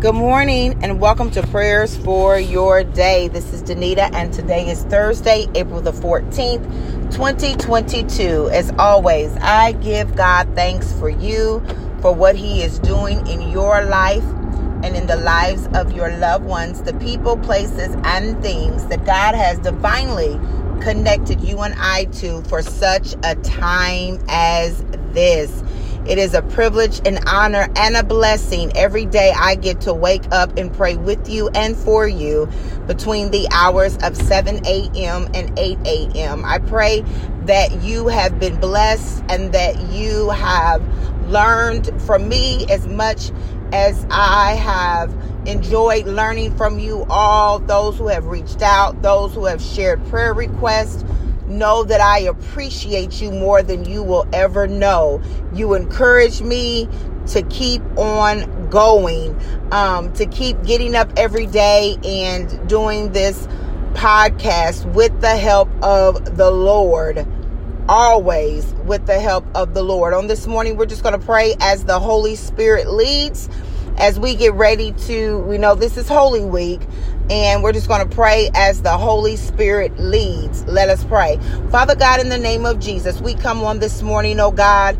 Good morning and welcome to Prayers for Your Day. This is Danita and today is Thursday, April the 14th, 2022. As always, I give God thanks for you, for what He is doing in your life and in the lives of your loved ones, the people, places, and things that God has divinely connected you and I to for such a time as this. It is a privilege, an honor, and a blessing every day I get to wake up and pray with you and for you between the hours of 7 a.m. and 8 a.m. I pray that you have been blessed and that you have learned from me as much as I have enjoyed learning from you all, those who have reached out, those who have shared prayer requests Know that I appreciate you more than you will ever know. You encourage me to keep on going, um, to keep getting up every day and doing this podcast with the help of the Lord. Always with the help of the Lord. On this morning, we're just going to pray as the Holy Spirit leads as we get ready to, we know this is Holy Week, and we're just going to pray as the Holy Spirit leads. Let us pray. Father God, in the name of Jesus, we come on this morning, oh God,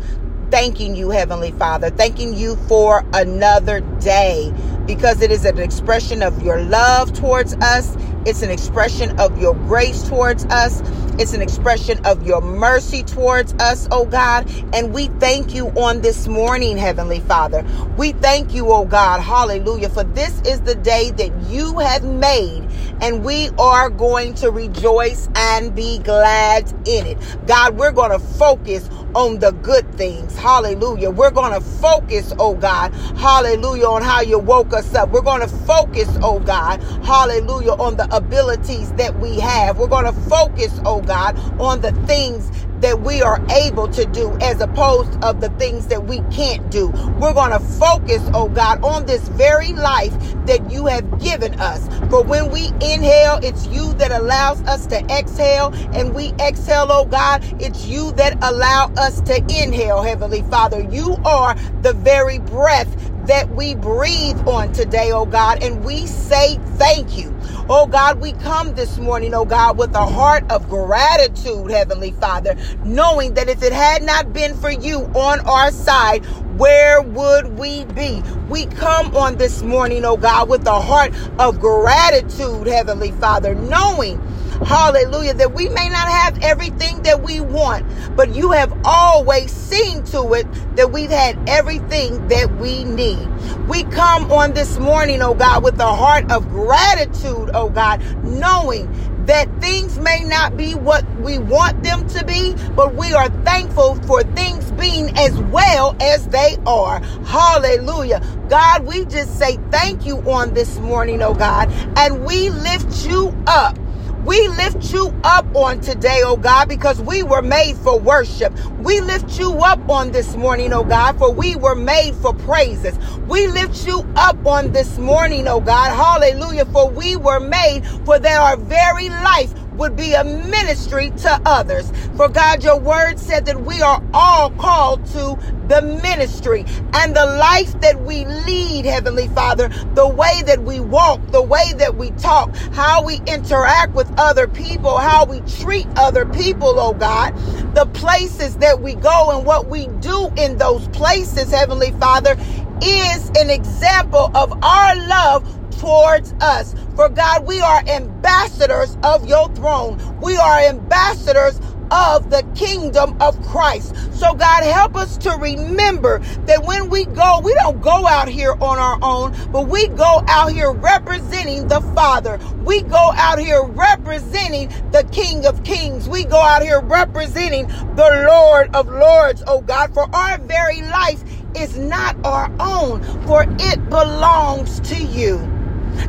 thanking you, Heavenly Father, thanking you for another day because it is an expression of your love towards us. It's an expression of your grace towards us. It's an expression of your mercy towards us, oh God. And we thank you on this morning, Heavenly Father. We thank you, oh God. Hallelujah. For this is the day that you have made, and we are going to rejoice and be glad in it. God, we're going to focus on the good things. Hallelujah. We're going to focus, oh God. Hallelujah. On how you woke us up. We're going to focus, oh God. Hallelujah. On the abilities that we have. We're going to focus, oh God, on the things that we are able to do as opposed of the things that we can't do. We're going to focus, oh God, on this very life that you have given us. For when we inhale, it's you that allows us to exhale, and we exhale, oh God, it's you that allow us to inhale, Heavenly Father. You are the very breath that we breathe on today, oh God, and we say thank you. Oh God, we come this morning, oh God, with a heart of gratitude, Heavenly Father, knowing that if it had not been for you on our side, where would we be? We come on this morning, oh God, with a heart of gratitude, Heavenly Father, knowing Hallelujah. That we may not have everything that we want, but you have always seen to it that we've had everything that we need. We come on this morning, oh God, with a heart of gratitude, oh God, knowing that things may not be what we want them to be, but we are thankful for things being as well as they are. Hallelujah. God, we just say thank you on this morning, oh God, and we lift you up. We lift you up on today, oh God, because we were made for worship. We lift you up on this morning, oh God, for we were made for praises. We lift you up on this morning, oh God, hallelujah, for we were made for that our very life would be a ministry to others. For God, your word said that we are all called to the ministry and the life that we lead, Heavenly Father, the way that we walk, the way that we talk, how we interact with other people, how we treat other people, oh God, the places that we go and what we do in those places, Heavenly Father, is an example of our love towards us. For God, we are ambassadors of your throne. We are ambassadors of the kingdom of Christ. So, God, help us to remember that when we go, we don't go out here on our own, but we go out here representing the Father. We go out here representing the King of Kings. We go out here representing the Lord of Lords, oh God, for our very life is not our own, for it belongs to you.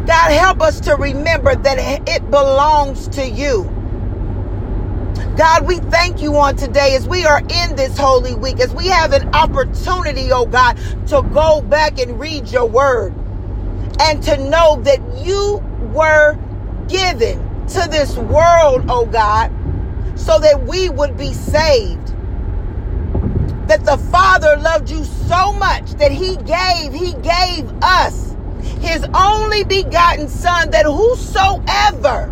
God, help us to remember that it belongs to you. God, we thank you on today as we are in this holy week, as we have an opportunity, oh God, to go back and read your word and to know that you were given to this world, oh God, so that we would be saved. That the Father loved you so much that he gave, he gave us his only begotten son that whosoever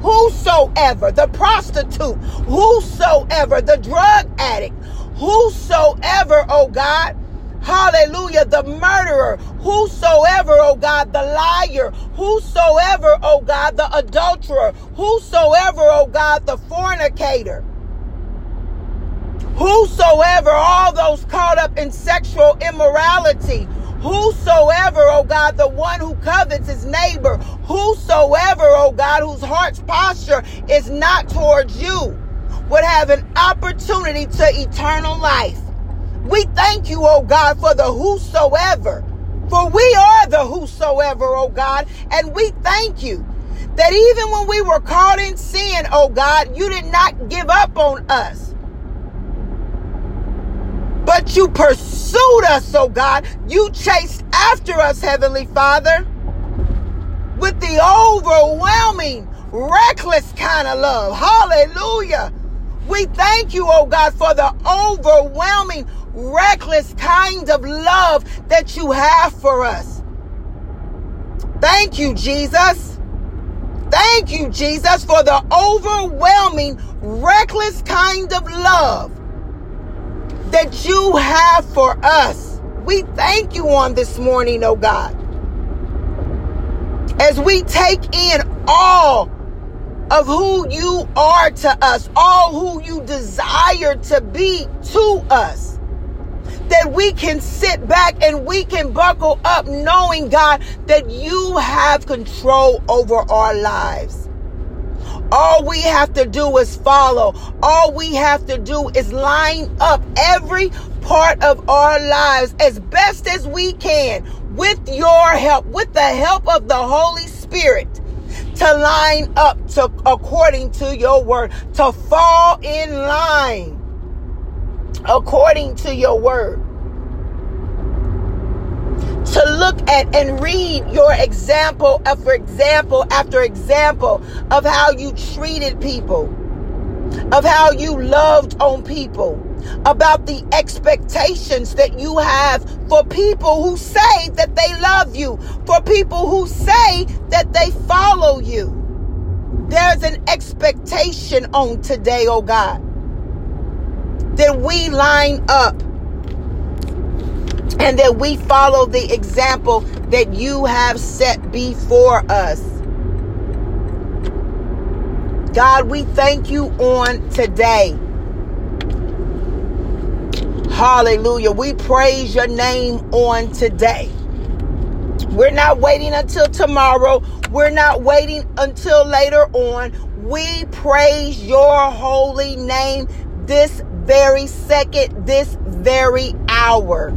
whosoever the prostitute whosoever the drug addict whosoever oh god Hallelujah. The murderer, whosoever, oh God, the liar, whosoever, oh God, the adulterer, whosoever, oh God, the fornicator, whosoever, all those caught up in sexual immorality, whosoever, oh God, the one who covets his neighbor, whosoever, oh God, whose heart's posture is not towards you, would have an opportunity to eternal life. We thank you, oh God, for the whosoever. For we are the whosoever, oh God. And we thank you that even when we were caught in sin, oh God, you did not give up on us. But you pursued us, oh God. You chased after us, Heavenly Father, with the overwhelming, reckless kind of love. Hallelujah. We thank you, oh God, for the overwhelming, reckless kind of love that you have for us. Thank you, Jesus. Thank you, Jesus, for the overwhelming, reckless kind of love that you have for us. We thank you on this morning, oh God. As we take in all of who you are to us, all who you desire to be to us that we can sit back and we can buckle up knowing, God, that you have control over our lives. All we have to do is follow. All we have to do is line up every part of our lives as best as we can with your help, with the help of the Holy Spirit to line up to according to your word, to fall in line according to your word. To look at and read your example after example after example of how you treated people, of how you loved on people, about the expectations that you have for people who say that they love you, for people who say that they follow you. There's an expectation on today, oh God that we line up and that we follow the example that you have set before us. God, we thank you on today. Hallelujah. We praise your name on today. We're not waiting until tomorrow. We're not waiting until later on. We praise your holy name this very second, this very hour.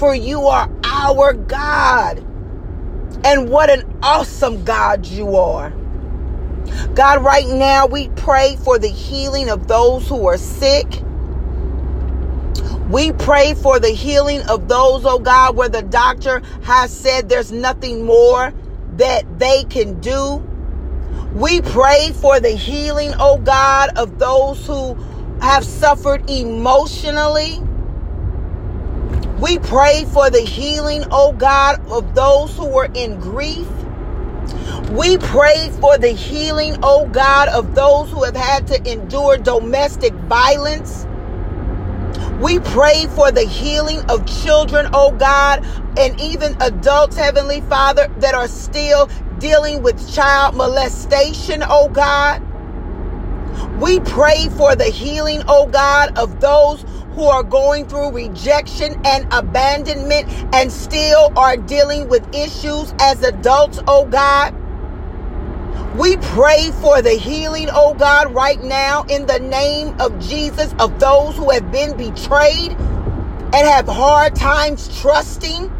For you are our God. And what an awesome God you are. God, right now we pray for the healing of those who are sick. We pray for the healing of those, oh God, where the doctor has said there's nothing more that they can do. We pray for the healing, oh God, of those who have suffered emotionally. We pray for the healing, oh God, of those who are in grief. We pray for the healing, oh God, of those who have had to endure domestic violence. We pray for the healing of children, oh God, and even adults, Heavenly Father, that are still dealing with child molestation, oh God. We pray for the healing, oh God, of those who are going through rejection and abandonment and still are dealing with issues as adults, oh God. We pray for the healing, oh God, right now in the name of Jesus of those who have been betrayed and have hard times trusting.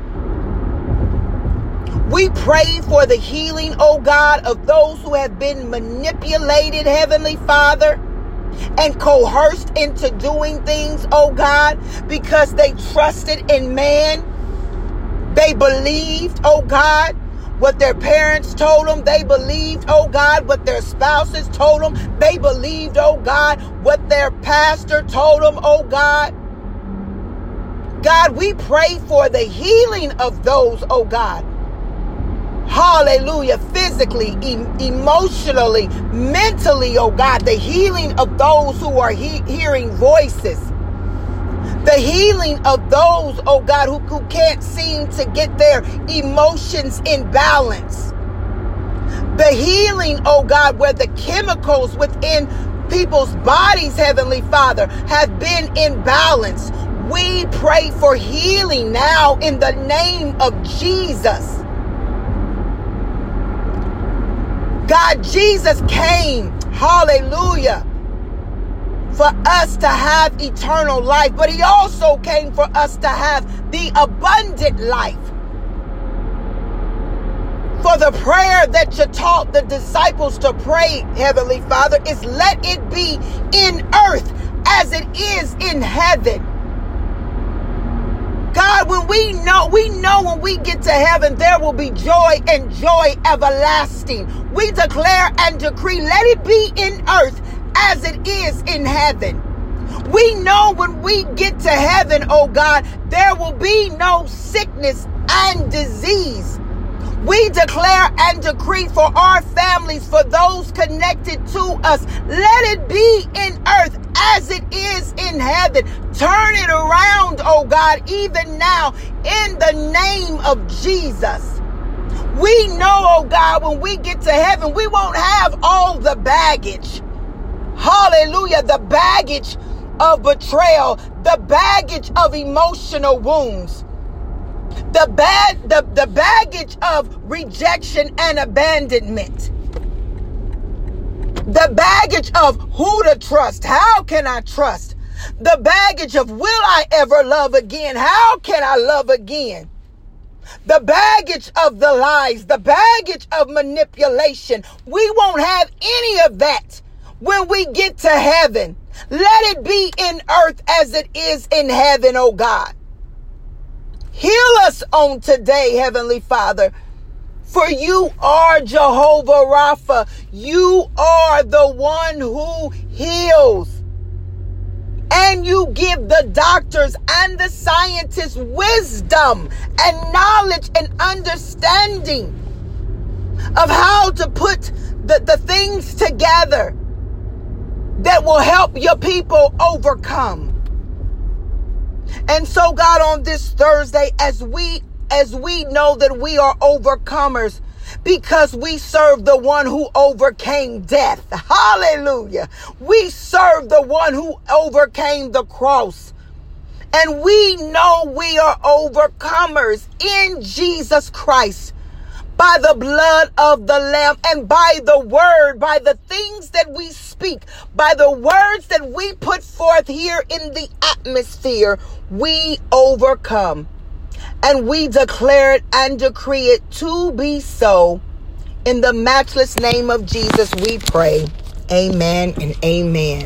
We pray for the healing, oh God, of those who have been manipulated, Heavenly Father, and coerced into doing things, oh God, because they trusted in man. They believed, oh God, what their parents told them. They believed, oh God, what their spouses told them. They believed, oh God, what their pastor told them, oh God. God, we pray for the healing of those, oh God, hallelujah, physically, e- emotionally, mentally, oh God, the healing of those who are he- hearing voices. The healing of those, oh God, who, who can't seem to get their emotions in balance. The healing, oh God, where the chemicals within people's bodies, Heavenly Father, have been in balance. We pray for healing now in the name of Jesus. God, Jesus came, hallelujah, for us to have eternal life, but He also came for us to have the abundant life. For the prayer that you taught the disciples to pray, Heavenly Father, is let it be in earth as it is in heaven. God, when we know, we know when we get to heaven, there will be joy and joy everlasting. We declare and decree, let it be in earth as it is in heaven. We know when we get to heaven, oh God, there will be no sickness and disease. We declare and decree for our families, for those connected to us, let it be in earth as it is in heaven. Turn it around, oh God, even now in the name of Jesus. We know, oh God, when we get to heaven, we won't have all the baggage. Hallelujah. The baggage of betrayal, the baggage of emotional wounds the bad the, the baggage of rejection and abandonment the baggage of who to trust. How can i trust? The baggage of will i ever love again? How can i love again? The baggage of the lies the baggage of manipulation. We won't have any of that when we get to heaven. Let it be in earth as it is in heaven oh god. Heal us on today, Heavenly Father. For you are Jehovah Rapha. You are the one who heals. And you give the doctors and the scientists wisdom and knowledge and understanding of how to put the, the things together that will help your people overcome. And so, God, on this Thursday, as we as we know that we are overcomers because we serve the one who overcame death. Hallelujah. We serve the one who overcame the cross. And we know we are overcomers in Jesus Christ by the blood of the Lamb and by the word, by the things that we speak, by the words that we put forth here in the atmosphere we overcome. And we declare it and decree it to be so. In the matchless name of Jesus, we pray. Amen and amen.